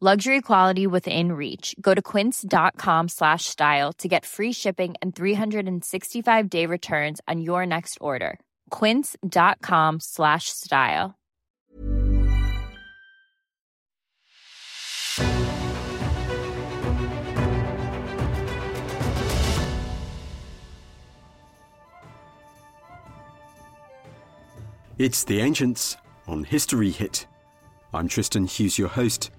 Luxury quality within reach. Go to quince.com slash style to get free shipping and 365 day returns on your next order. Quince.com slash style. It's The Ancients on History Hit. I'm Tristan Hughes, your host.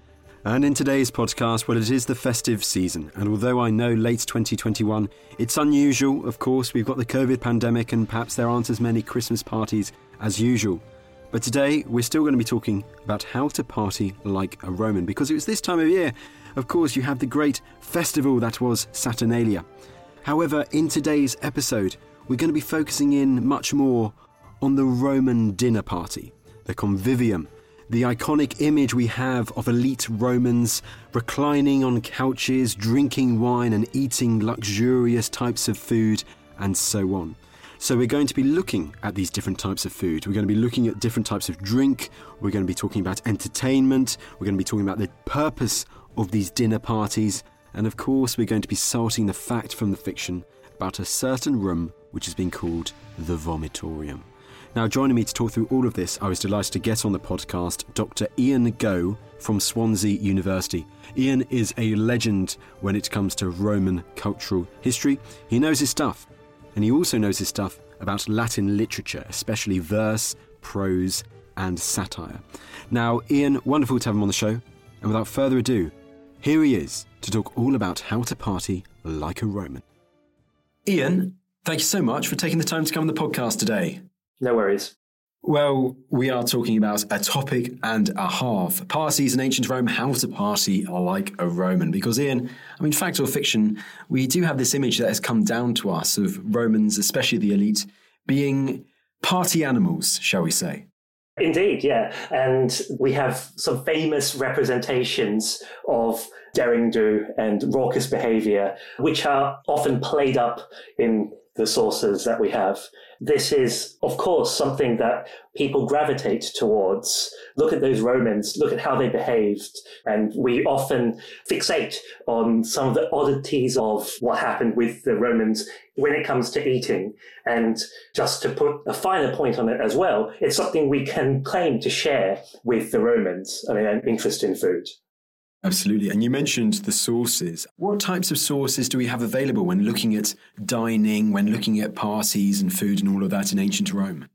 And in today's podcast, well, it is the festive season. And although I know late 2021, it's unusual, of course, we've got the COVID pandemic and perhaps there aren't as many Christmas parties as usual. But today, we're still going to be talking about how to party like a Roman, because it was this time of year, of course, you have the great festival that was Saturnalia. However, in today's episode, we're going to be focusing in much more on the Roman dinner party, the convivium, the iconic image we have of elite Romans reclining on couches, drinking wine, and eating luxurious types of food, and so on. So, we're going to be looking at these different types of food. We're going to be looking at different types of drink. We're going to be talking about entertainment. We're going to be talking about the purpose of these dinner parties. And of course, we're going to be salting the fact from the fiction about a certain room which has been called the vomitorium. Now, joining me to talk through all of this, I was delighted to get on the podcast Dr. Ian Goh from Swansea University. Ian is a legend when it comes to Roman cultural history. He knows his stuff, and he also knows his stuff about Latin literature, especially verse, prose, and satire. Now, Ian, wonderful to have him on the show. And without further ado, here he is to talk all about how to party like a Roman. Ian, thank you so much for taking the time to come on the podcast today. No worries. Well, we are talking about a topic and a half. Parties in ancient Rome, how to party like a Roman. Because, Ian, I mean, fact or fiction, we do have this image that has come down to us of Romans, especially the elite, being party animals, shall we say. Indeed, yeah. And we have some famous representations of daring do and raucous behavior, which are often played up in the sources that we have. This is, of course, something that people gravitate towards. Look at those Romans, look at how they behaved. And we often fixate on some of the oddities of what happened with the Romans when it comes to eating. And just to put a finer point on it as well, it's something we can claim to share with the Romans. I mean, an interest in food. Absolutely. And you mentioned the sources. What types of sources do we have available when looking at dining, when looking at parties and food and all of that in ancient Rome?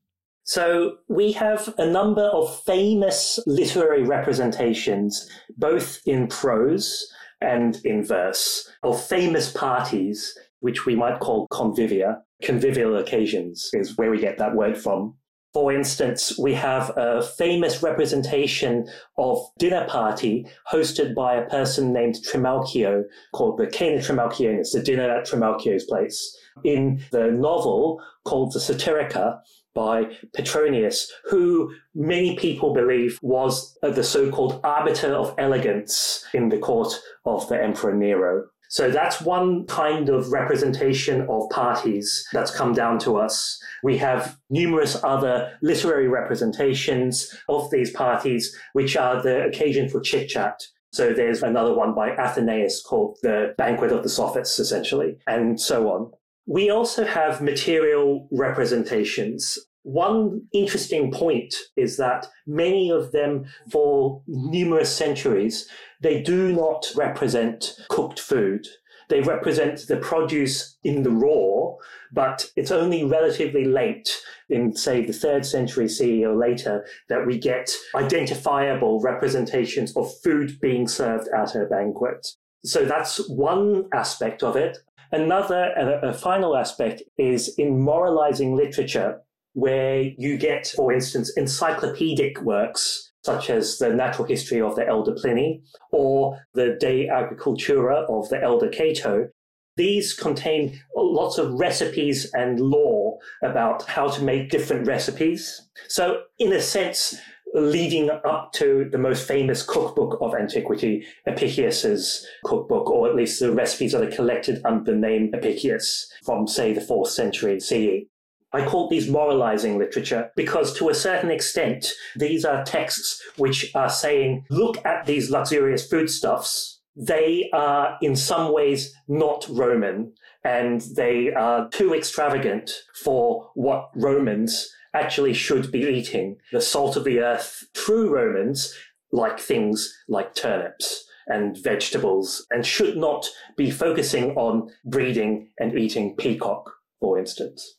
So we have a number of famous literary representations, both in prose and in verse, of famous parties, which we might call convivia. Convivial occasions is where we get that word from. For instance, we have a famous representation of dinner party hosted by a person named Trimalchio called the Cena Trimalchionis, the dinner at Trimalchio's place. In the novel called the Satyrica by Petronius, who many people believe was the so-called arbiter of elegance in the court of the Emperor Nero. So that's one kind of representation of parties that's come down to us. We have numerous other literary representations of these parties, which are the occasion for chit chat. So there's another one by Athenaeus called the Banquet of the Sophists, essentially, and so on. We also have material representations. One interesting point is that many of them, for numerous centuries, they do not represent cooked food. they represent the produce in the raw, but it's only relatively late in, say, the third century CE or later that we get identifiable representations of food being served at a banquet. So that's one aspect of it. Another, a, a final aspect is in moralizing literature, where you get, for instance, encyclopedic works such as the natural history of the elder Pliny or the De Agricultura of the elder Cato. These contain lots of recipes and lore about how to make different recipes. So, in a sense, leading up to the most famous cookbook of antiquity, Apicius's cookbook, or at least the recipes that are collected under the name Apicius from, say, the fourth century CE. I call these moralizing literature because, to a certain extent, these are texts which are saying, look at these luxurious foodstuffs. They are in some ways not Roman and they are too extravagant for what Romans actually should be eating. The salt of the earth, true Romans like things like turnips and vegetables and should not be focusing on breeding and eating peacock, for instance.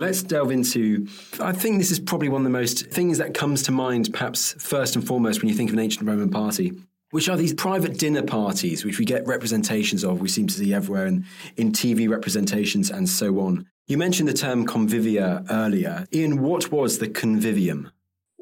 Let's delve into. I think this is probably one of the most things that comes to mind, perhaps first and foremost, when you think of an ancient Roman party, which are these private dinner parties, which we get representations of. We seem to see everywhere in, in TV representations and so on. You mentioned the term convivia earlier. Ian, what was the convivium?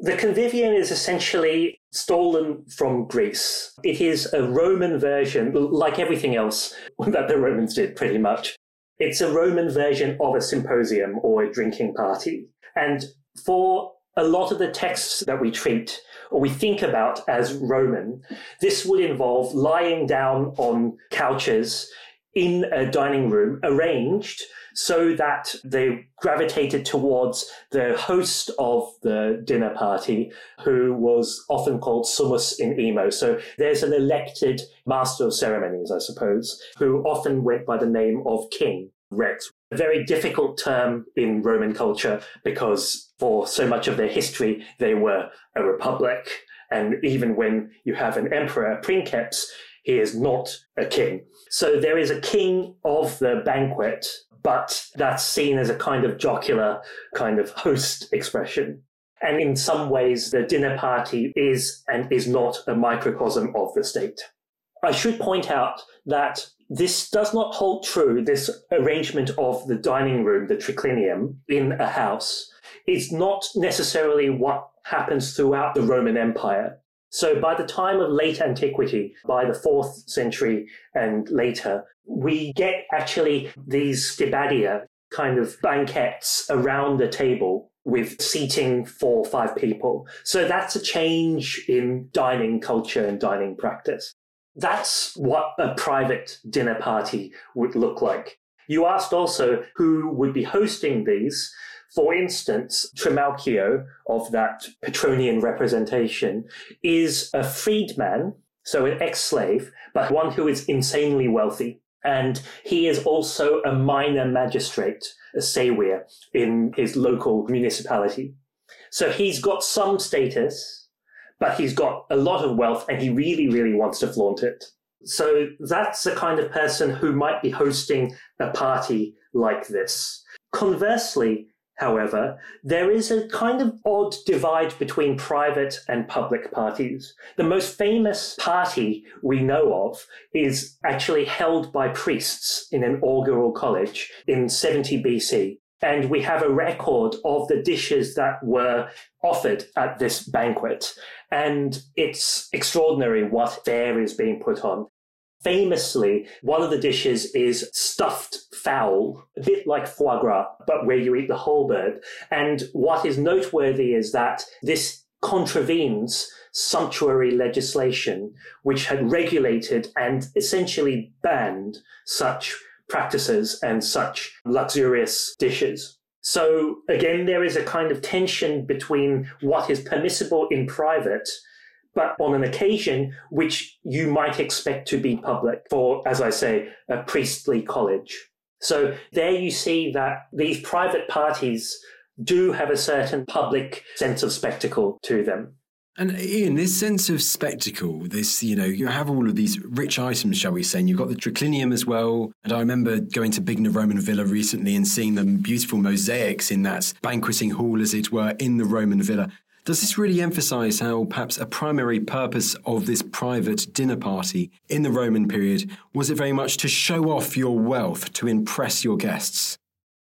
The convivium is essentially stolen from Greece. It is a Roman version, like everything else that the Romans did pretty much, it's a Roman version of a symposium or a drinking party. And for a lot of the texts that we treat or we think about as Roman, this would involve lying down on couches in a dining room arranged so that they gravitated towards the host of the dinner party, who was often called summus in imo. So there's an elected master of ceremonies, I suppose, who often went by the name of king. Rex. A very difficult term in Roman culture because for so much of their history, they were a republic. And even when you have an emperor, princeps, he is not a king. So there is a king of the banquet, but that's seen as a kind of jocular kind of host expression. And in some ways, the dinner party is and is not a microcosm of the state. I should point out that this does not hold true, this arrangement of the dining room, the triclinium, in a house, is not necessarily what happens throughout the Roman Empire. So by the time of late antiquity, by the fourth century and later, we get actually these stibadia, kind of banquets around the table with seating for five people. So that's a change in dining culture and dining practice. That's what a private dinner party would look like. You asked also who would be hosting these. For instance, Trimalchio of that Petronian representation is a freedman, so an ex-slave, but one who is insanely wealthy. And he is also a minor magistrate, a sevir in his local municipality. So he's got some status, but he's got a lot of wealth and he really, really wants to flaunt it. So that's the kind of person who might be hosting a party like this. Conversely, however, there is a kind of odd divide between private and public parties. The most famous party we know of is actually held by priests in an augural college in 70 BC. And we have a record of the dishes that were offered at this banquet. And it's extraordinary what fare is being put on. Famously, one of the dishes is stuffed fowl, a bit like foie gras, but where you eat the whole bird. And what is noteworthy is that this contravenes sumptuary legislation, which had regulated and essentially banned such practices and such luxurious dishes. So again, there is a kind of tension between what is permissible in private, but on an occasion which you might expect to be public for, as I say, a priestly college. So there you see that these private parties do have a certain public sense of spectacle to them. And Ian, this sense of spectacle, this, you know, you have all of these rich items, shall we say, and you've got the triclinium as well. And I remember going to Bignor Roman Villa recently and seeing the beautiful mosaics in that banqueting hall, as it were, in the Roman villa. Does this really emphasize how perhaps a primary purpose of this private dinner party in the Roman period was it very much to show off your wealth, to impress your guests?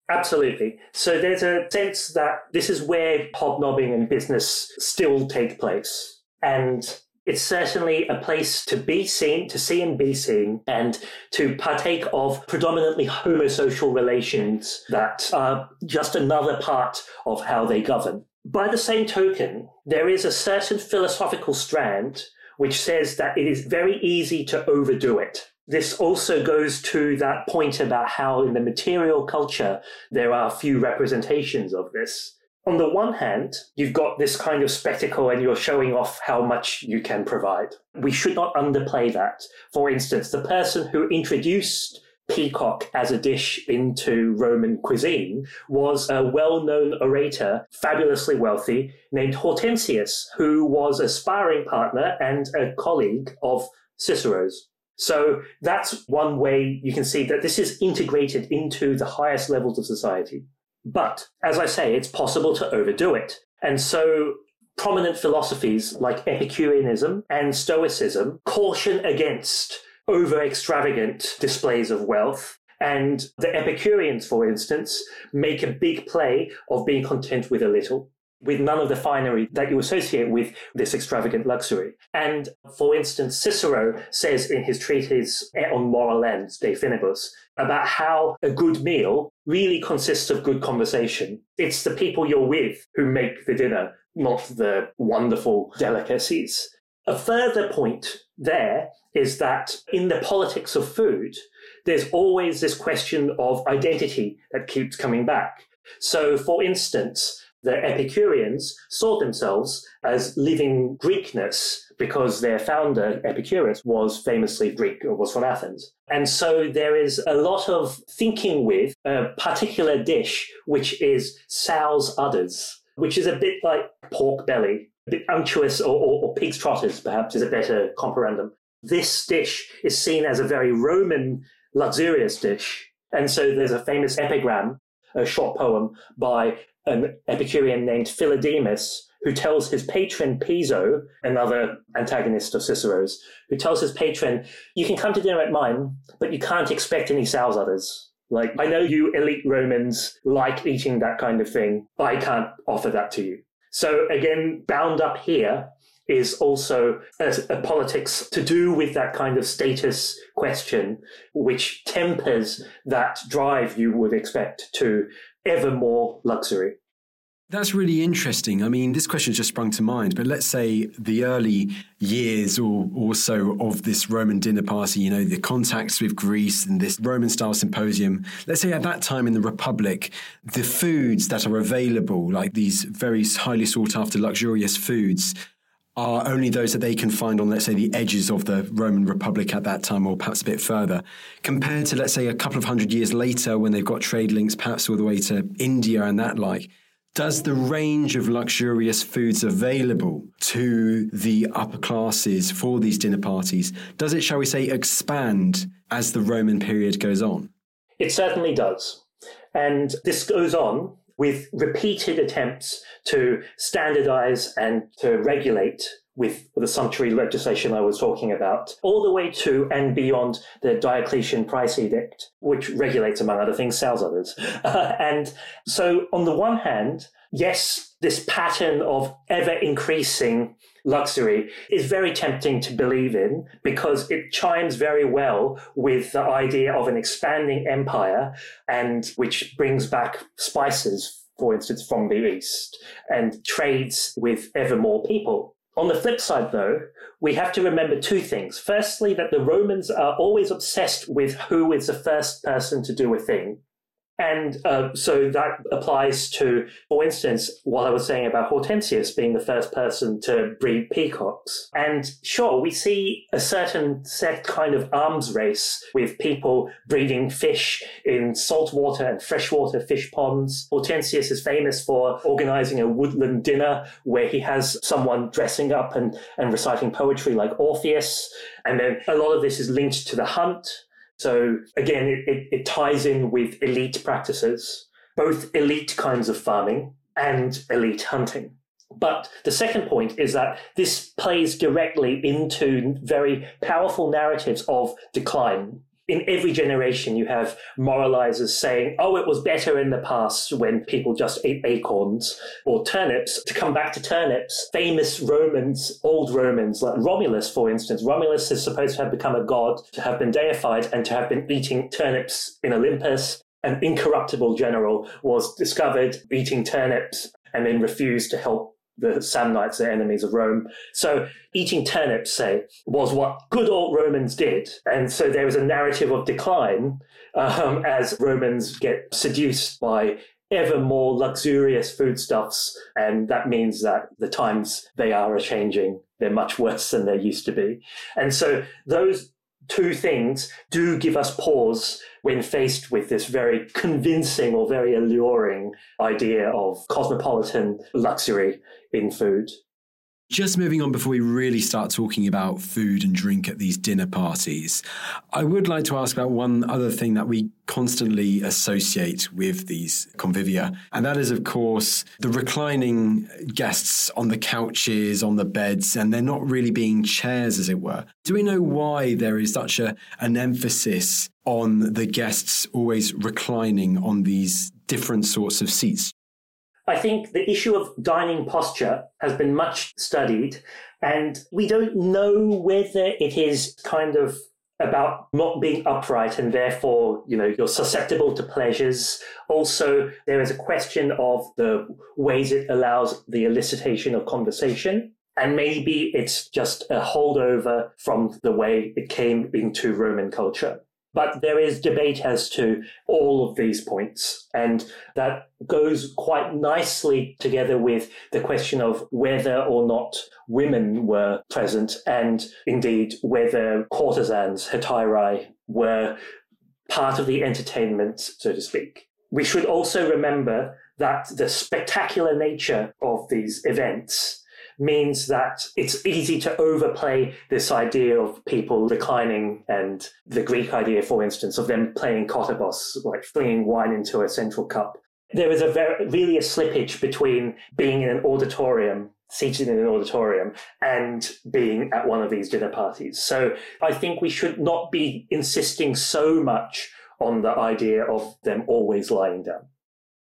Absolutely. So there's a sense that this is where hobnobbing and business still take place. And it's certainly a place to be seen, to see and be seen, and to partake of predominantly homosocial relations that are just another part of how they govern. By the same token, there is a certain philosophical strand which says that it is very easy to overdo it. This also goes to that point about how in the material culture there are few representations of this. On the one hand, you've got this kind of spectacle and you're showing off how much you can provide. We should not underplay that. For instance, the person who introduced peacock as a dish into Roman cuisine was a well-known orator, fabulously wealthy, named Hortensius, who was a sparring partner and a colleague of Cicero's. So that's one way you can see that this is integrated into the highest levels of society. But as I say, it's possible to overdo it. And so prominent philosophies like Epicureanism and Stoicism caution against over extravagant displays of wealth. And the Epicureans, for instance, make a big play of being content with a little with none of the finery that you associate with this extravagant luxury. And for instance, Cicero says in his treatise on moral ends, De Finibus, about how a good meal really consists of good conversation. It's the people you're with who make the dinner, not the wonderful delicacies. A further point there is that in the politics of food, there's always this question of identity that keeps coming back. So, for instance, the Epicureans saw themselves as living Greekness because their founder, Epicurus, was famously Greek or was from Athens. And so there is a lot of thinking with a particular dish, which is sow's udders, which is a bit like pork belly, a bit unctuous, or, or, or pig's trotters, perhaps, is a better comparandum. This dish is seen as a very Roman, luxurious dish. And so there's a famous epigram, a short poem by an Epicurean named Philodemus, who tells his patron Piso, another antagonist of Cicero's, who tells his patron, You can come to dinner at mine, but you can't expect any udders. Like, I know you elite Romans like eating that kind of thing, but I can't offer that to you. So, again, bound up here is also a, a, politics to do with that kind of status question, which tempers that drive you would expect to ever more luxury. That's really interesting. I mean, this question just sprung to mind, but let's say the early years or, or so of this Roman dinner party, you know, the contacts with Greece and this Roman style symposium. Let's say at that time in the Republic, the foods that are available, like these very highly sought after luxurious foods, are only those that they can find on, let's say, the edges of the Roman Republic at that time, or perhaps a bit further, compared to, let's say, a couple of hundred years later when they've got trade links, perhaps all the way to India and that like. Does the range of luxurious foods available to the upper classes for these dinner parties, does it, shall we say, expand as the Roman period goes on? It certainly does. And this goes on with repeated attempts to standardize and to regulate with the sumptuary legislation I was talking about, all the way to and beyond the Diocletian Price Edict, which regulates, among other things, sow's udders. Uh, and so, on the one hand, yes, this pattern of ever increasing luxury is very tempting to believe in because it chimes very well with the idea of an expanding empire and which brings back spices for instance, from the East and trades with ever more people. On the flip side, though, we have to remember two things. Firstly, that the Romans are always obsessed with who is the first person to do a thing. And uh, so that applies to, for instance, what I was saying about Hortensius being the first person to breed peacocks. And sure, we see a certain set kind of arms race with people breeding fish in saltwater and freshwater fish ponds. Hortensius is famous for organizing a woodland dinner where he has someone dressing up and, and reciting poetry like Orpheus. And then a lot of this is linked to the hunt so again, it, it, it ties in with elite practices, both elite kinds of farming and elite hunting. But the second point is that this plays directly into very powerful narratives of decline in every generation, you have moralizers saying, oh, it was better in the past when people just ate acorns or turnips. To come back to turnips, famous Romans, old Romans, like Romulus, for instance, Romulus is supposed to have become a god, to have been deified, and to have been eating turnips in Olympus. An incorruptible general was discovered eating turnips and then refused to help the Samnites, the enemies of Rome. So eating turnips, say, was what good old Romans did. And so there is a narrative of decline um, as Romans get seduced by ever more luxurious foodstuffs. And that means that the times they are changing. They're much worse than they used to be. And so those two things do give us pause when faced with this very convincing or very alluring idea of cosmopolitan luxury in food. Just moving on before we really start talking about food and drink at these dinner parties, I would like to ask about one other thing that we constantly associate with these convivia. And that is, of course, the reclining guests on the couches, on the beds, and they're not really being chairs, as it were. Do we know why there is such a, an emphasis on the guests always reclining on these different sorts of seats? I think the issue of dining posture has been much studied, and we don't know whether it is kind of about not being upright and therefore, you know, you're susceptible to pleasures. Also, there is a question of the ways it allows the elicitation of conversation. And maybe it's just a holdover from the way it came into Roman culture. But there is debate as to all of these points. And that goes quite nicely together with the question of whether or not women were present and indeed whether courtesans, hetaerae, were part of the entertainment, so to speak. We should also remember that the spectacular nature of these events means that it's easy to overplay this idea of people reclining and the Greek idea, for instance, of them playing kottabos, like flinging wine into a central cup. There is a very, really a slippage between being in an auditorium seated in an auditorium and being at one of these dinner parties. So I think we should not be insisting so much on the idea of them always lying down.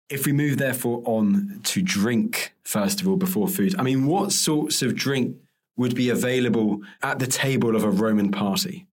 If we move, therefore, on to drink, first of all, before food, I mean, what sorts of drink would be available at the table of a Roman party?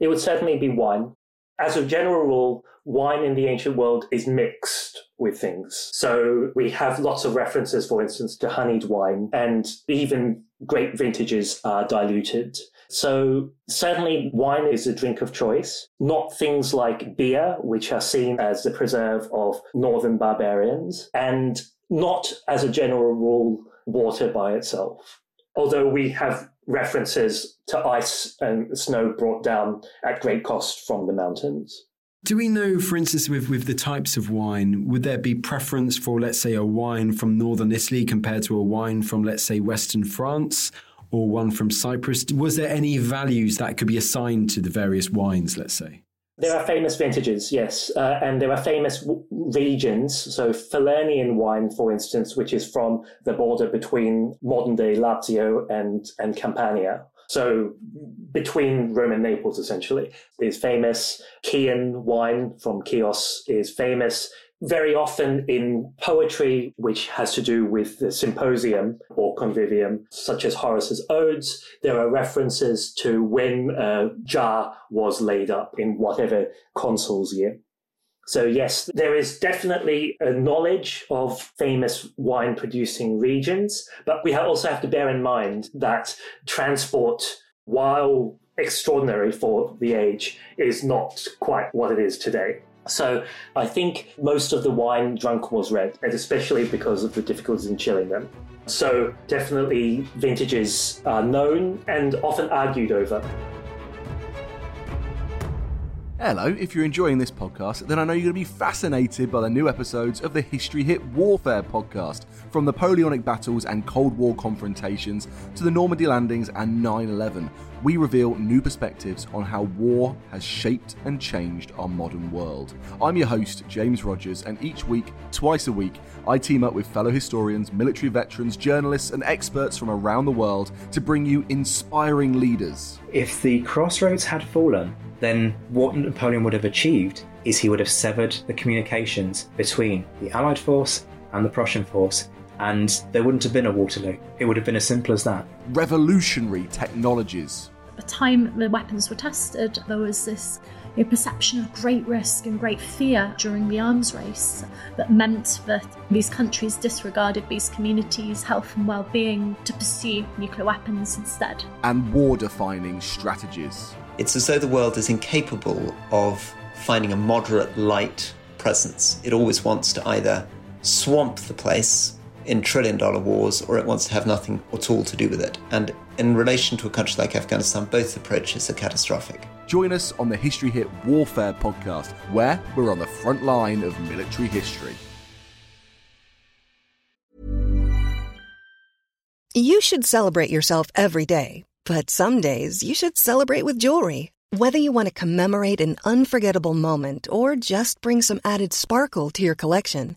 It would certainly be wine. As a general rule, wine in the ancient world is mixed with things. So we have lots of references, for instance, to honeyed wine, and even great vintages are diluted. So certainly wine is a drink of choice, not things like beer, which are seen as the preserve of northern barbarians, and not as a general rule, water by itself. Although we have references to ice and snow brought down at great cost from the mountains. Do we know, for instance, with, with the types of wine, would there be preference for, let's say, a wine from northern Italy compared to a wine from, let's say, western France? Or one from Cyprus. Was there any values that could be assigned to the various wines, let's say? There are famous vintages, yes, uh, and there are famous w- regions. So, Falernian wine, for instance, which is from the border between modern day Lazio and, and Campania. So, between Rome and Naples, essentially, is famous. Chian wine from Chios is famous very often in poetry, which has to do with the symposium or convivium, such as Horace's Odes, there are references to when uh, a jar was laid up in whatever consul's year. So, yes, there is definitely a knowledge of famous wine producing regions, but we also have to bear in mind that transport, while extraordinary for the age, is not quite what it is today. So I think most of the wine drunk was red, and especially because of the difficulties in chilling them. So definitely vintages are known and often argued over. Hello, if you're enjoying this podcast, then I know you're going to be fascinated by the new episodes of the History Hit Warfare podcast, from Napoleonic battles and Cold War confrontations to the Normandy landings and 9 11. We reveal new perspectives on how war has shaped and changed our modern world. I'm your host, James Rogers, and each week, twice a week, I team up with fellow historians, military veterans, journalists, and experts from around the world to bring you inspiring leaders. If the crossroads had fallen, then what Napoleon would have achieved is he would have severed the communications between the Allied force and the Prussian force, and there wouldn't have been a Waterloo. It would have been as simple as that. Revolutionary technologies. At the time the weapons were tested, there was this a perception of great risk and great fear during the arms race that meant that these countries disregarded these communities' health and well-being to pursue nuclear weapons instead. And war defining strategies. It's as though the world is incapable of finding a moderate light presence. It always wants to either swamp the place in trillion dollar wars or it wants to have nothing at all to do with it. And in relation to a country like Afghanistan, both approaches are catastrophic. Join us on the History Hit Warfare podcast, where we're on the front line of military history. You should celebrate yourself every day, but some days you should celebrate with jewelry. Whether you want to commemorate an unforgettable moment or just bring some added sparkle to your collection,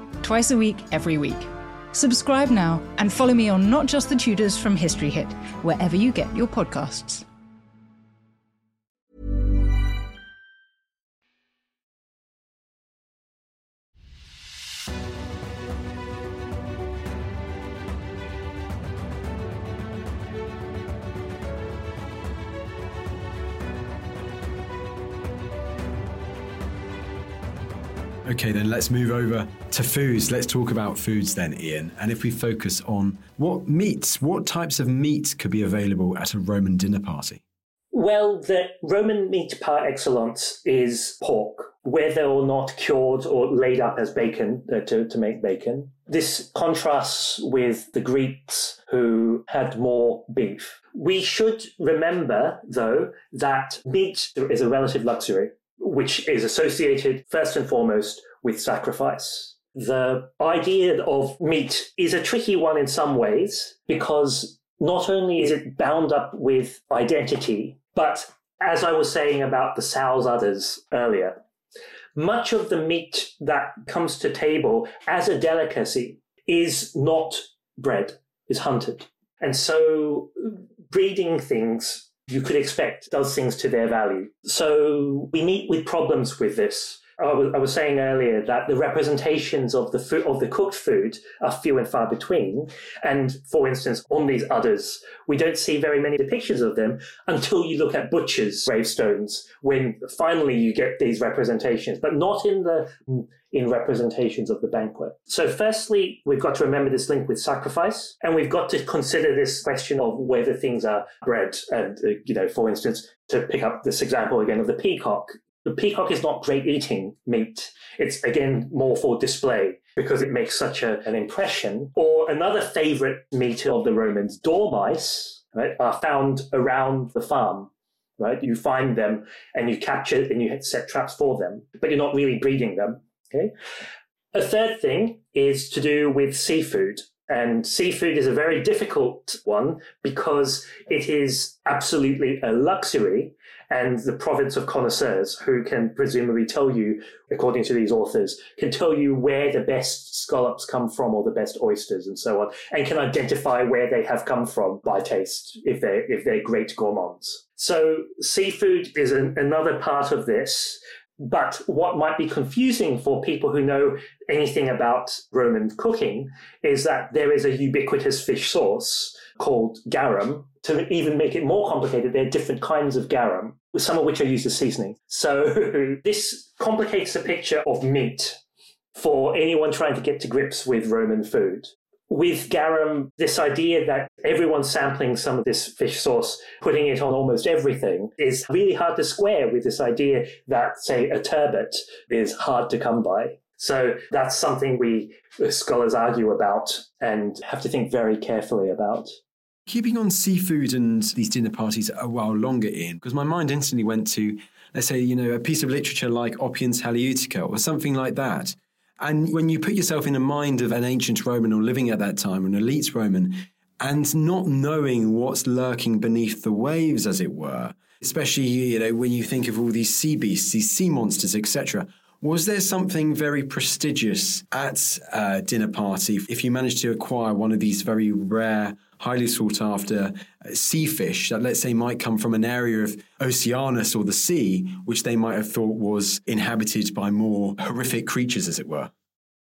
Twice a week, every week. Subscribe now and follow me on Not Just the Tudors from History Hit, wherever you get your podcasts. Okay, then let's move over to foods. Let's talk about foods then, Ian. And if we focus on what meats, what types of meat could be available at a Roman dinner party? Well, the Roman meat par excellence is pork, whether or not cured or laid up as bacon uh, to, to make bacon. This contrasts with the Greeks who had more beef. We should remember, though, that meat is a relative luxury, which is associated first and foremost with sacrifice. The idea of meat is a tricky one in some ways because not only is it bound up with identity, but as I was saying about the sow's udders earlier, much of the meat that comes to table as a delicacy is not bred, is hunted. And so breeding things you could expect does things to their value. So we meet with problems with this. I was, I was saying earlier that the representations of the food, of the cooked food are few and far between. And for instance, on these udders, we don't see very many depictions of them until you look at butchers' gravestones, when finally you get these representations, but not in the in representations of the banquet. So, firstly, we've got to remember this link with sacrifice, and we've got to consider this question of whether things are bred. And, uh, you know, for instance, to pick up this example again of the peacock, the peacock is not great eating meat. It's again more for display because it makes such a, an impression. Or another favorite meat of the Romans, dormice, right, are found around the farm. Right, you find them and you capture and you set traps for them, but you're not really breeding them. Okay. A third thing is to do with seafood. And seafood is a very difficult one because it is absolutely a luxury and the province of connoisseurs who can presumably tell you, according to these authors, can tell you where the best scallops come from or the best oysters and so on, and can identify where they have come from by taste if they're, if they're great gourmands. So seafood is an, another part of this. But what might be confusing for people who know anything about Roman cooking is that there is a ubiquitous fish sauce called garum. To even make it more complicated, there are different kinds of garum, some of which are used as seasoning. So this complicates the picture of meat for anyone trying to get to grips with Roman food with garum, this idea that everyone's sampling some of this fish sauce, putting it on almost everything, is really hard to square with this idea that, say, a turbot is hard to come by. So that's something we scholars argue about and have to think very carefully about. Keeping on seafood and these dinner parties a while longer in, because my mind instantly went to, let's say, you know, a piece of literature like Oppian's Halieutica or something like that and when you put yourself in the mind of an ancient Roman or living at that time, an elite Roman, and not knowing what's lurking beneath the waves, as it were, especially you know when you think of all these sea beasts, these sea monsters, etc. Was there something very prestigious at a dinner party if you managed to acquire one of these very rare, highly sought after uh, sea fish that, let's say, might come from an area of Oceanus or the sea, which they might have thought was inhabited by more horrific creatures, as it were?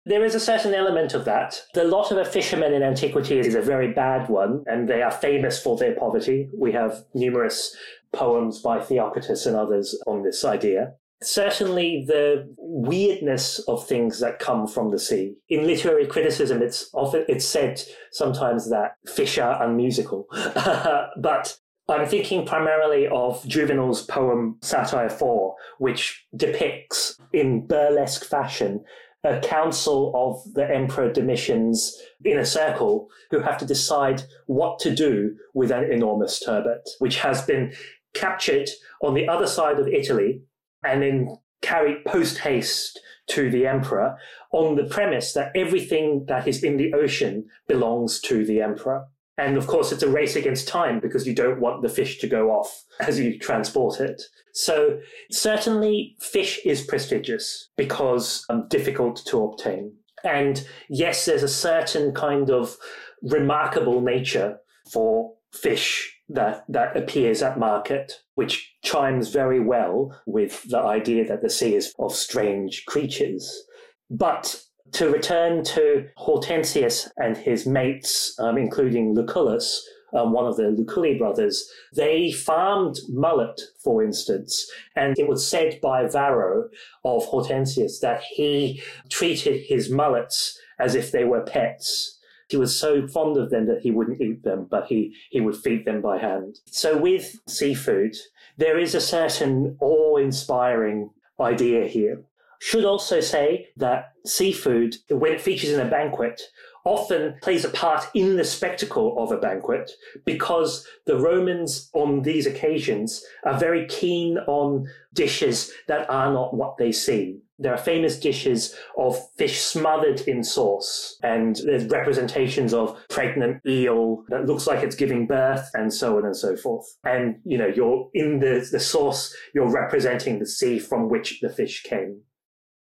There is a certain element of that. The lot of a fisherman in antiquity is a very bad one, and they are famous for their poverty. We have numerous poems by Theocritus and others on this idea certainly the weirdness of things that come from the sea. In literary criticism, it's often it's said sometimes that fish are unmusical, but I'm thinking primarily of Juvenal's poem Satire 4, which depicts in burlesque fashion a council of the Emperor Domitians in a circle who have to decide what to do with an enormous turbot, which has been captured on the other side of Italy and then carried post haste to the emperor on the premise that everything that is in the ocean belongs to the emperor. And of course, it's a race against time because you don't want the fish to go off as you transport it. So certainly fish is prestigious because um, difficult to obtain. And yes, there's a certain kind of remarkable nature for fish that, that appears at market, which chimes very well with the idea that the sea is of strange creatures. But to return to Hortensius and his mates, um, including Lucullus, um, one of the Luculli brothers, they farmed mullet, for instance, and it was said by Varro of Hortensius that he treated his mullets as if they were pets he was so fond of them that he wouldn't eat them, but he, he would feed them by hand. So with seafood, there is a certain awe inspiring idea here. Should also say that seafood, when it features in a banquet, often plays a part in the spectacle of a banquet because the Romans on these occasions are very keen on dishes that are not what they seem. There are famous dishes of fish smothered in sauce, and there's representations of pregnant eel that looks like it's giving birth, and so on and so forth. And, you know, you're in the, the sauce, you're representing the sea from which the fish came.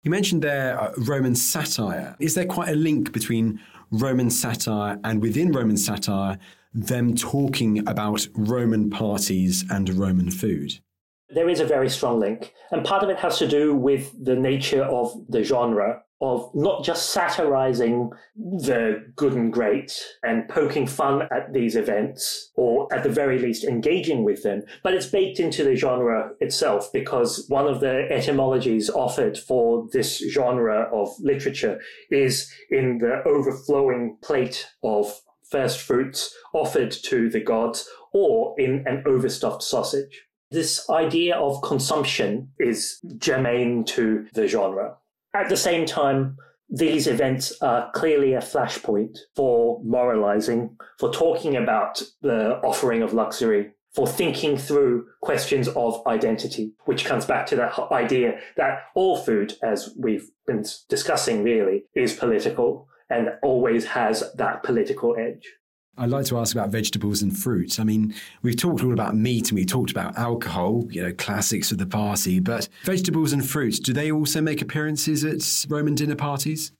You mentioned there uh, Roman satire. Is there quite a link between Roman satire and within Roman satire, them talking about Roman parties and Roman food? There is a very strong link. And part of it has to do with the nature of the genre of not just satirizing the good and great and poking fun at these events, or at the very least engaging with them, but it's baked into the genre itself because one of the etymologies offered for this genre of literature is in the overflowing plate of first fruits offered to the gods or in an overstuffed sausage. This idea of consumption is germane to the genre. At the same time, these events are clearly a flashpoint for moralizing, for talking about the offering of luxury, for thinking through questions of identity, which comes back to that idea that all food, as we've been discussing really, is political and always has that political edge. I'd like to ask about vegetables and fruits. I mean, we've talked all about meat and we talked about alcohol, you know, classics of the party, but vegetables and fruits, do they also make appearances at Roman dinner parties?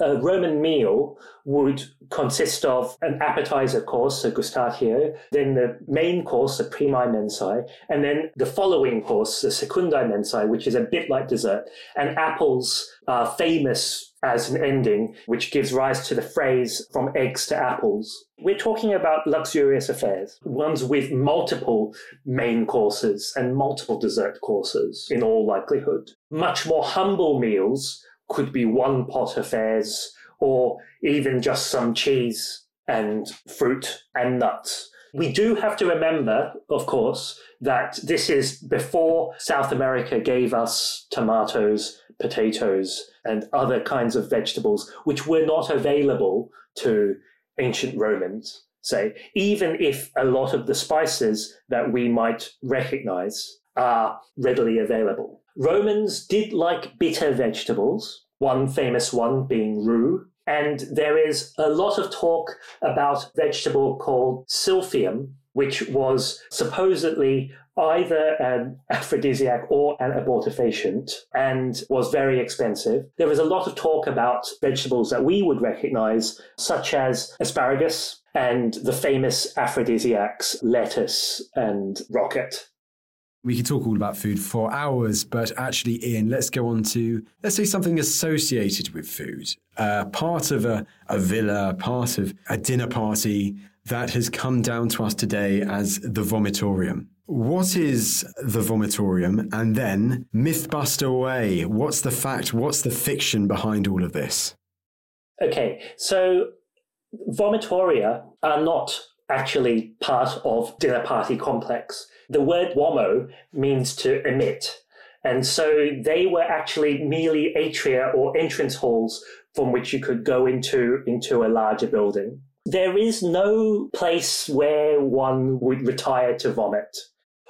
A Roman meal would consist of an appetizer course, a gustatio, then the main course, the primae mensae, and then the following course, the secundae mensae, which is a bit like dessert. And apples are famous as an ending, which gives rise to the phrase from eggs to apples. We're talking about luxurious affairs, ones with multiple main courses and multiple dessert courses in all likelihood. Much more humble meals could be one pot affairs or even just some cheese and fruit and nuts. We do have to remember, of course, that this is before South America gave us tomatoes, potatoes, and other kinds of vegetables, which were not available to ancient Romans. Say, even if a lot of the spices that we might recognize are readily available. Romans did like bitter vegetables, one famous one being rue, and there is a lot of talk about vegetable called silphium, which was supposedly either an aphrodisiac or an abortifacient and was very expensive. There was a lot of talk about vegetables that we would recognize, such as asparagus and the famous aphrodisiacs, lettuce and rocket. We could talk all about food for hours, but actually, Ian, let's go on to, let's say, something associated with food. Uh, part of a, a villa, part of a dinner party that has come down to us today as the vomitorium. What is the vomitorium? And then, Mythbuster away. What's the fact? What's the fiction behind all of this? Okay, so vomitoria are not actually part of dinner party complex. The word vomo means to emit. And so they were actually merely atria or entrance halls from which you could go into, into a larger building. There is no place where one would retire to vomit.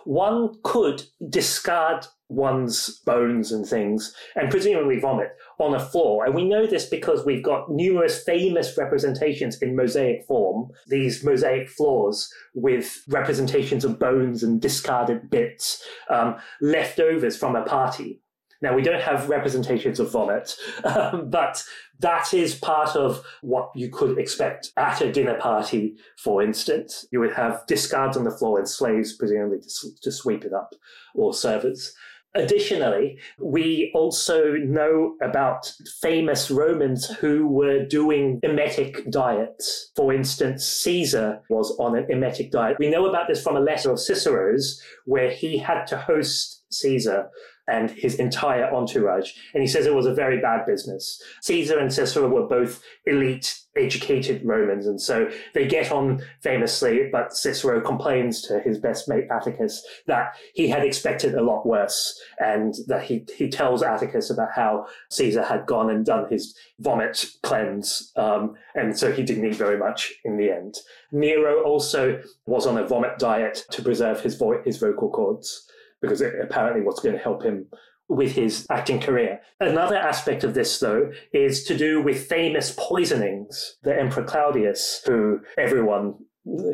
One could discard one's bones and things and presumably vomit on a floor. And we know this because we've got numerous famous representations in mosaic form, these mosaic floors with representations of bones and discarded bits, um, leftovers from a party. Now, we don't have representations of vomit, um, but that is part of what you could expect at a dinner party, for instance. You would have discards on the floor and slaves, presumably, to, to sweep it up, or servers. Additionally, we also know about famous Romans who were doing emetic diets. For instance, Caesar was on an emetic diet. We know about this from a letter of Cicero's where he had to host Caesar and his entire entourage. And he says it was a very bad business. Caesar and Cicero were both elite, educated Romans, and so they get on famously, but Cicero complains to his best mate Atticus that he had expected a lot worse, and that he, he tells Atticus about how Caesar had gone and done his vomit cleanse, um, and so he didn't eat very much in the end. Nero also was on a vomit diet to preserve his, vo- his vocal cords because it apparently was going to help him with his acting career. Another aspect of this, though, is to do with famous poisonings. The Emperor Claudius, who everyone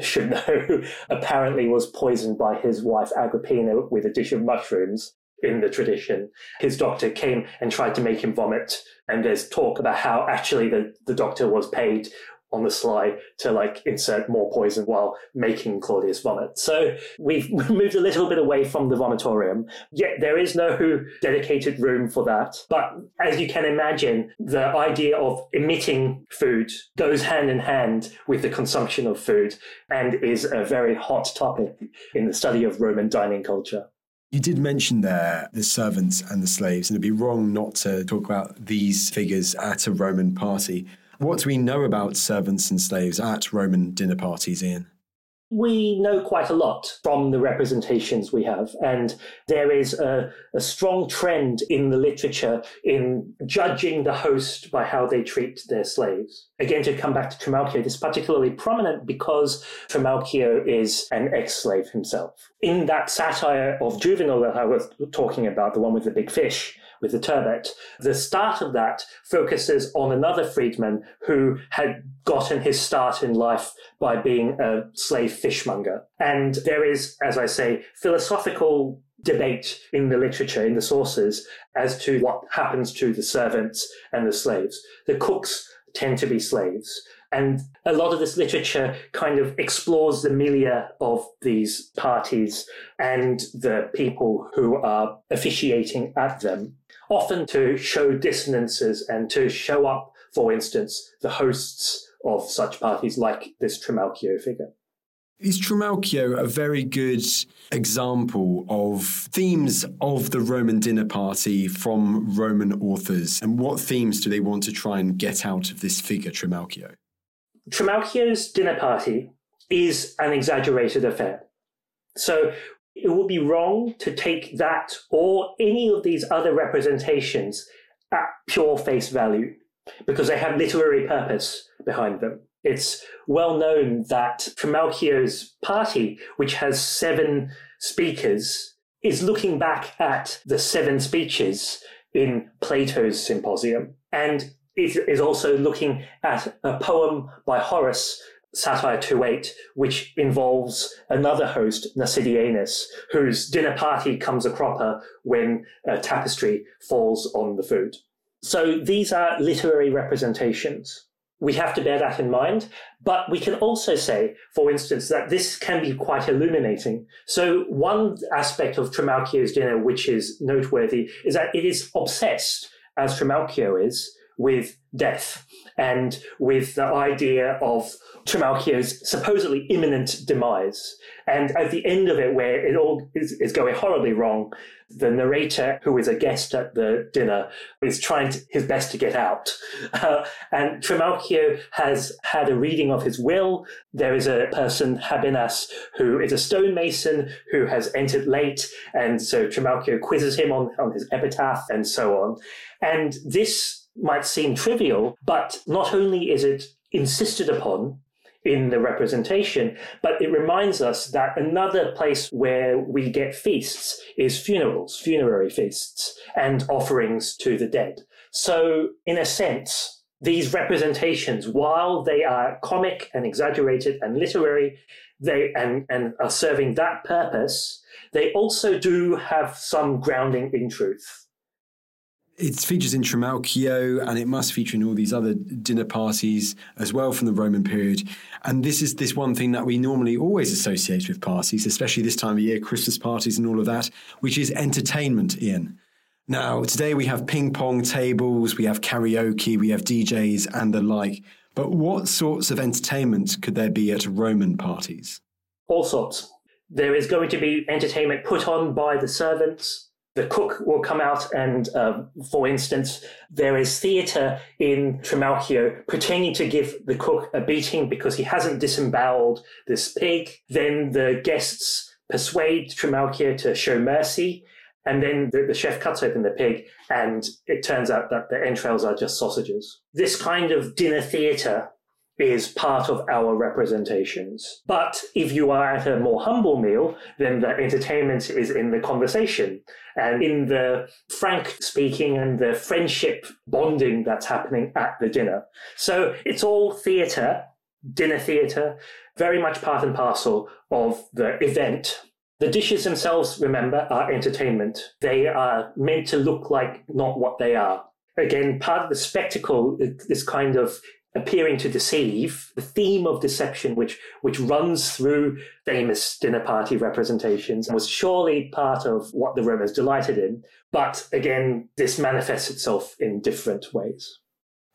should know, apparently was poisoned by his wife Agrippina with a dish of mushrooms in the tradition. His doctor came and tried to make him vomit. And there's talk about how actually the, the doctor was paid on the sly to like insert more poison while making Claudius vomit. So we've moved a little bit away from the vomitorium. Yet there is no dedicated room for that. But as you can imagine, the idea of emitting food goes hand in hand with the consumption of food and is a very hot topic in the study of Roman dining culture. You did mention there the servants and the slaves, and it'd be wrong not to talk about these figures at a Roman party. What do we know about servants and slaves at Roman dinner parties, Ian? We know quite a lot from the representations we have, and there is a, a, strong trend in the literature in judging the host by how they treat their slaves. Again, to come back to Trimalchio, this is particularly prominent because Trimalchio is an ex slave himself. In that satire of Juvenal that I was talking about, the one with the big fish, with the turbot. The start of that focuses on another freedman who had gotten his start in life by being a slave fishmonger. And there is, as I say, philosophical debate in the literature, in the sources, as to what happens to the servants and the slaves. The cooks tend to be slaves. And a lot of this literature kind of explores the milieu of these parties and the people who are officiating at them often to show dissonances and to show up, for instance, the hosts of such parties like this Trimalchio figure. Is Trimalchio a very good example of themes of the Roman dinner party from Roman authors? And what themes do they want to try and get out of this figure, Trimalchio? Trimalchio's dinner party is an exaggerated affair. So it would be wrong to take that or any of these other representations at pure face value because they have literary purpose behind them. It's well known that Trimalchio's party, which has seven speakers, is looking back at the seven speeches in Plato's Symposium. And it is also looking at a poem by Horace Satire 2.8, which involves another host, Nasidianus, whose dinner party comes a cropper when a tapestry falls on the food. So these are literary representations. We have to bear that in mind, but we can also say, for instance, that this can be quite illuminating. So one aspect of Trimalchio's dinner, which is noteworthy, is that it is obsessed, as Trimalchio is, with death and with the idea of Trimalchio's supposedly imminent demise. And at the end of it, where it all is, is, going horribly wrong, the narrator, who is a guest at the dinner, is trying to, his best to get out. Uh, and Trimalchio has had a reading of his will. There is a person, Habinas, who is a stonemason who has entered late. And so Trimalchio quizzes him on, on his epitaph and so on. And this might seem trivial, but not only is it insisted upon in the representation, but it reminds us that another place where we get feasts is funerals, funerary feasts, and offerings to the dead. So, in a sense, these representations, while they are comic and exaggerated and literary, they and, and are serving that purpose, they also do have some grounding in truth it features in Trimalchio and it must feature in all these other dinner parties as well from the Roman period. And this is this one thing that we normally always associate with parties, especially this time of year, Christmas parties and all of that, which is entertainment, Ian. Now, today we have ping pong tables, we have karaoke, we have DJs and the like. But what sorts of entertainment could there be at Roman parties? All sorts. There is going to be entertainment put on by the servants, the cook will come out and, uh, for instance, there is theatre in Trimalchio pretending to give the cook a beating because he hasn't disemboweled this pig. Then the guests persuade Trimalchio to show mercy. And then the, the, chef cuts open the pig, and it turns out that the entrails are just sausages. This kind of dinner theatre is part of our representations. But if you are at a more humble meal, then the entertainment is in the conversation and in the frank speaking and the friendship bonding that's happening at the dinner. So it's all theatre, dinner theatre, very much part and parcel of the event. The dishes themselves, remember, are entertainment. They are meant to look like not what they are again, part of the spectacle, this kind of appearing to deceive, the theme of deception, which, which runs through famous dinner party representations, was surely part of what the Romans delighted in. But again, this manifests itself in different ways.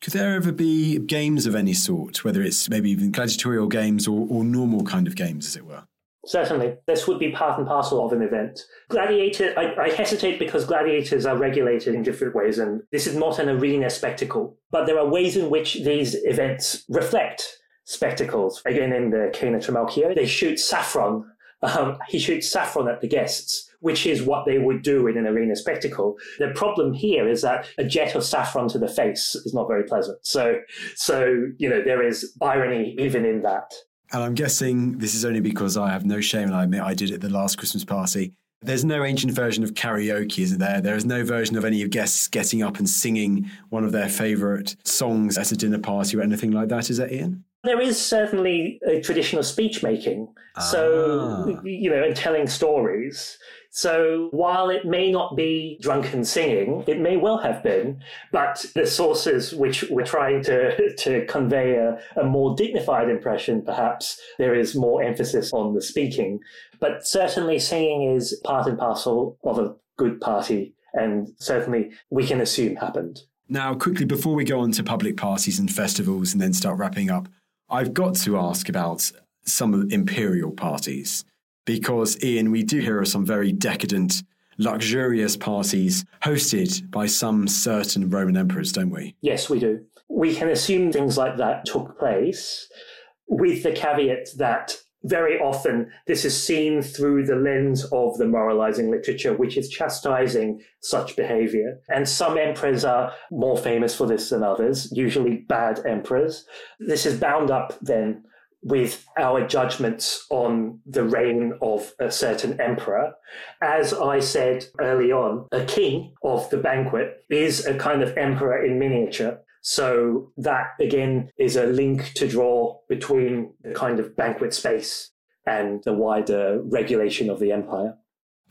Could there ever be games of any sort, whether it's maybe even gladiatorial games or, or normal kind of games, as it were? Certainly. This would be part and parcel of an event. Gladiator, I, I, hesitate because gladiators are regulated in different ways, and this is not an arena spectacle. But there are ways in which these events reflect spectacles. Again, in the Cena Trimalchio, they shoot saffron. Um, he shoots saffron at the guests, which is what they would do in an arena spectacle. The problem here is that a jet of saffron to the face is not very pleasant. So, so, you know, there is irony even in that. And I'm guessing this is only because I have no shame and I admit I did it at the last Christmas party. There's no ancient version of karaoke, is there? There is no version of any of guests getting up and singing one of their favourite songs at a dinner party or anything like that, is that Ian? There is certainly a tradition of speech making. Ah. So, you know, and telling stories. So while it may not be drunken singing, it may well have been, but the sources which were trying to, to convey a, a more dignified impression, perhaps there is more emphasis on the speaking. But certainly singing is part and parcel of a good party, and certainly we can assume happened. Now, quickly, before we go on to public parties and festivals and then start wrapping up, I've got to ask about some imperial parties because, Ian, we do hear of some very decadent, luxurious parties hosted by some certain Roman emperors, don't we? Yes, we do. We can assume things like that took place with the caveat that very often this is seen through the lens of the moralizing literature, which is chastising such behavior. And some emperors are more famous for this than others, usually bad emperors. This is bound up then with our judgments on the reign of a certain emperor. As I said early on, a king of the banquet is a kind of emperor in miniature. So that again is a link to draw between the kind of banquet space and the wider regulation of the empire.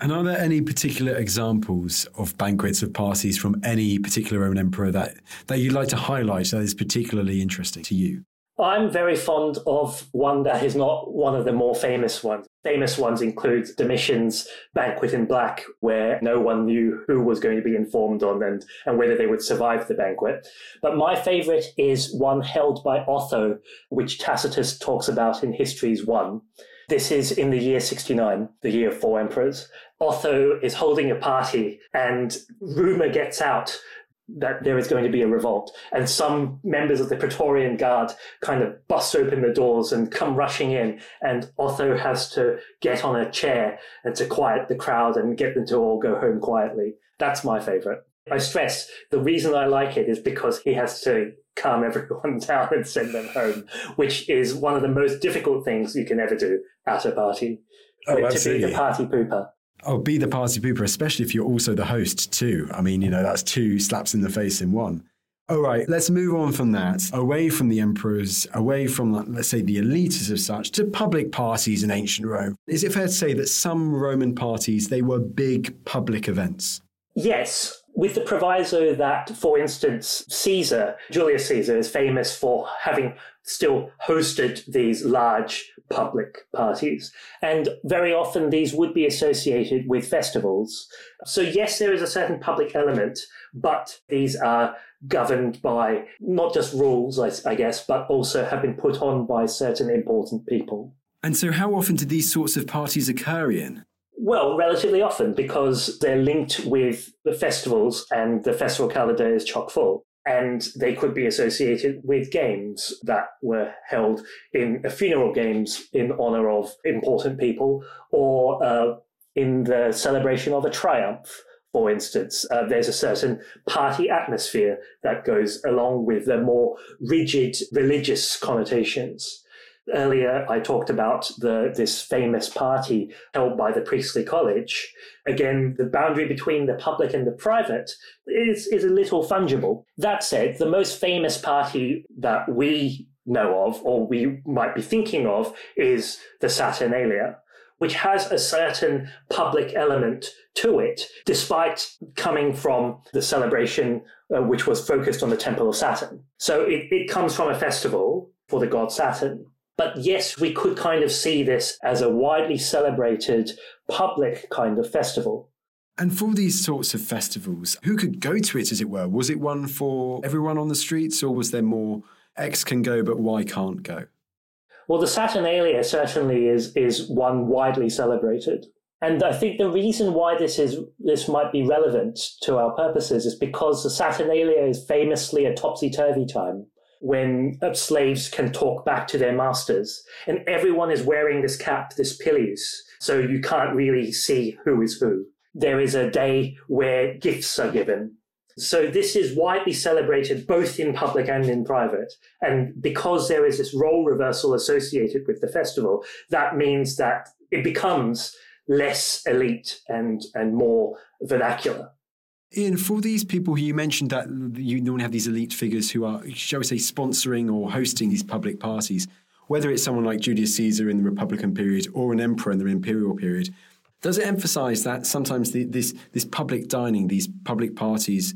And are there any particular examples of banquets of parties from any particular Roman emperor that, that you'd like to highlight that is particularly interesting to you? I'm very fond of one that is not one of the more famous ones. Famous ones include Domitian's Banquet in Black, where no one knew who was going to be informed on and, and whether they would survive the banquet. But my favorite is one held by Otho, which Tacitus talks about in Histories 1. This is in the year 69, the year of four emperors. Otho is holding a party and rumor gets out that there is going to be a revolt. And some members of the Praetorian Guard kind of bust open the doors and come rushing in. And Otho has to get on a chair and to quiet the crowd and get them to all go home quietly. That's my favorite. I stress the reason I like it is because he has to calm everyone down and send them home, which is one of the most difficult things you can ever do at a party. Oh, to be the party pooper. Oh, be the party pooper, especially if you're also the host too. I mean, you know, that's two slaps in the face in one. All right, let's move on from that, away from the emperors, away from, let's say, the elites as such, to public parties in ancient Rome. Is it fair to say that some Roman parties, they were big public events? Yes, with the proviso that, for instance, Caesar, Julius Caesar, is famous for having still hosted these large public parties. And very often these would be associated with festivals. So, yes, there is a certain public element, but these are governed by not just rules, I, guess, but also have been put on by certain important people. And so, how often do these sorts of parties occur in? Well, relatively often because they're linked with the festivals and the festival calendar is chock full. And they could be associated with games that were held in funeral games in honor of important people or uh, in the celebration of a triumph. For instance, uh, there's a certain party atmosphere that goes along with the more rigid religious connotations. Earlier, I talked about the, this famous party held by the priestly college. Again, the boundary between the public and the private is, is a little fungible. That said, the most famous party that we know of, or we might be thinking of, is the Saturnalia, which has a certain public element to it, despite coming from the celebration uh, which was focused on the Temple of Saturn. So it, it comes from a festival for the god Saturn. But yes, we could kind of see this as a widely celebrated public kind of festival. And for these sorts of festivals, who could go to it, as it were? Was it one for everyone on the streets, or was there more X can go, but Y can't go? Well, the Saturnalia certainly is is one widely celebrated. And I think the reason why this is this might be relevant to our purposes is because the Saturnalia is famously a topsy turvy time when uh, slaves can talk back to their masters, and everyone is wearing this cap, this pileus, so you can't really see who is who. There is a day where gifts are given. So this is widely celebrated both in public and in private. And because there is this role reversal associated with the festival, that means that it becomes less elite and, and more vernacular. Ian, for these people who you mentioned that you normally have these elite figures who are, shall we say, sponsoring or hosting these public parties, whether it's someone like Julius Caesar in the Republican period or an emperor in the imperial period, does it emphasize that sometimes the, this, this public dining, these public parties,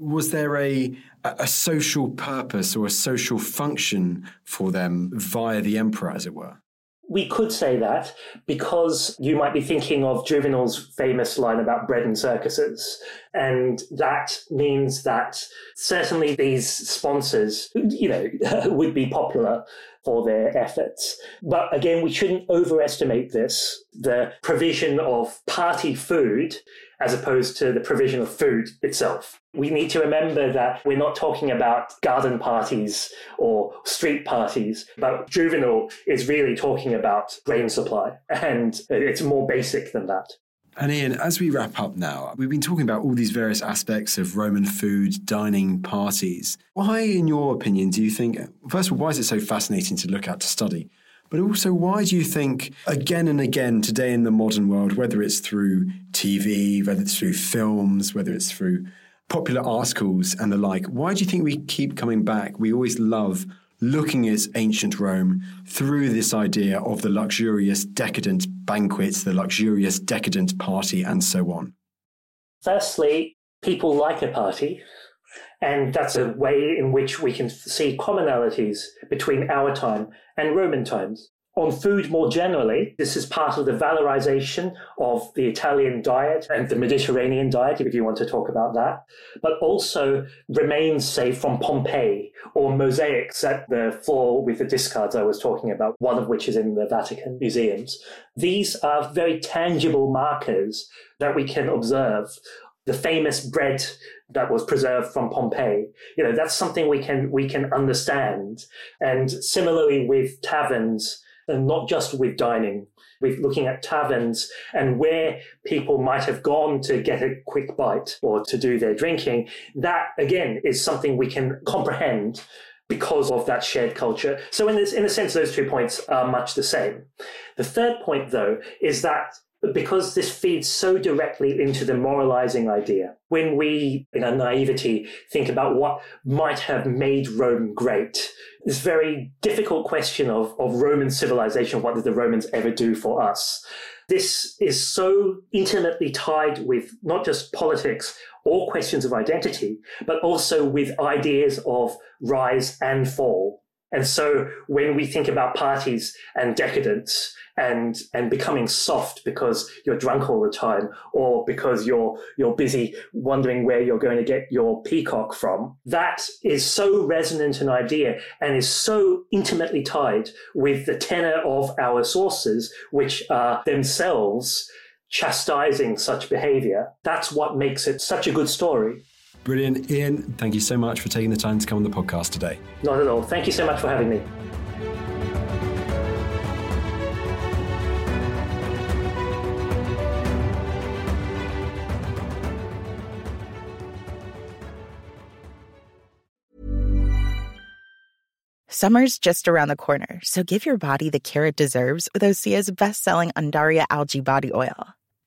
was there a, a social purpose or a social function for them via the emperor, as it were? We could say that because you might be thinking of Juvenal's famous line about bread and circuses. And that means that certainly these sponsors, you know, would be popular for their efforts. But again, we shouldn't overestimate this. The provision of party food as opposed to the provision of food itself. We need to remember that we're not talking about garden parties or street parties, but Juvenal is really talking about grain supply, and it's more basic than that. And Ian, as we wrap up now, we've been talking about all these various aspects of Roman food, dining, parties. Why, in your opinion, do you think, first of all, why is it so fascinating to look at, to study? But also, why do you think again and again today in the modern world, whether it's through TV, whether it's through films, whether it's through popular articles and the like, why do you think we keep coming back? We always love looking at ancient Rome through this idea of the luxurious, decadent banquets, the luxurious, decadent party, and so on? Firstly, people like a party. And that's a way in which we can see commonalities between our time and Roman times. On food more generally, this is part of the valorization of the Italian diet and the Mediterranean diet, if you want to talk about that, but also remains, say, from Pompeii or mosaics at the floor with the discards I was talking about, one of which is in the Vatican museums. These are very tangible markers that we can observe the famous bread that was preserved from Pompeii. You know, that's something we can we can understand. And similarly with taverns, and not just with dining, with looking at taverns and where people might have gone to get a quick bite or to do their drinking, that again is something we can comprehend because of that shared culture. So in this in a sense, those two points are much the same. The third point though is that because this feeds so directly into the moralizing idea. When we, in our naivety, think about what might have made Rome great, this very difficult question of, of Roman civilization, what did the Romans ever do for us? This is so intimately tied with not just politics or questions of identity, but also with ideas of rise and fall. And so when we think about parties and decadence, and and becoming soft because you're drunk all the time or because you're you're busy wondering where you're going to get your peacock from that is so resonant an idea and is so intimately tied with the tenor of our sources which are themselves chastising such behavior. That's what makes it such a good story Brilliant. Ian, thank you so much for taking the time to come on the podcast today. Not at all. Thank you so much for having me. Summer's just around the corner, so give your body the care it deserves with Osea's best-selling Undaria algae body oil.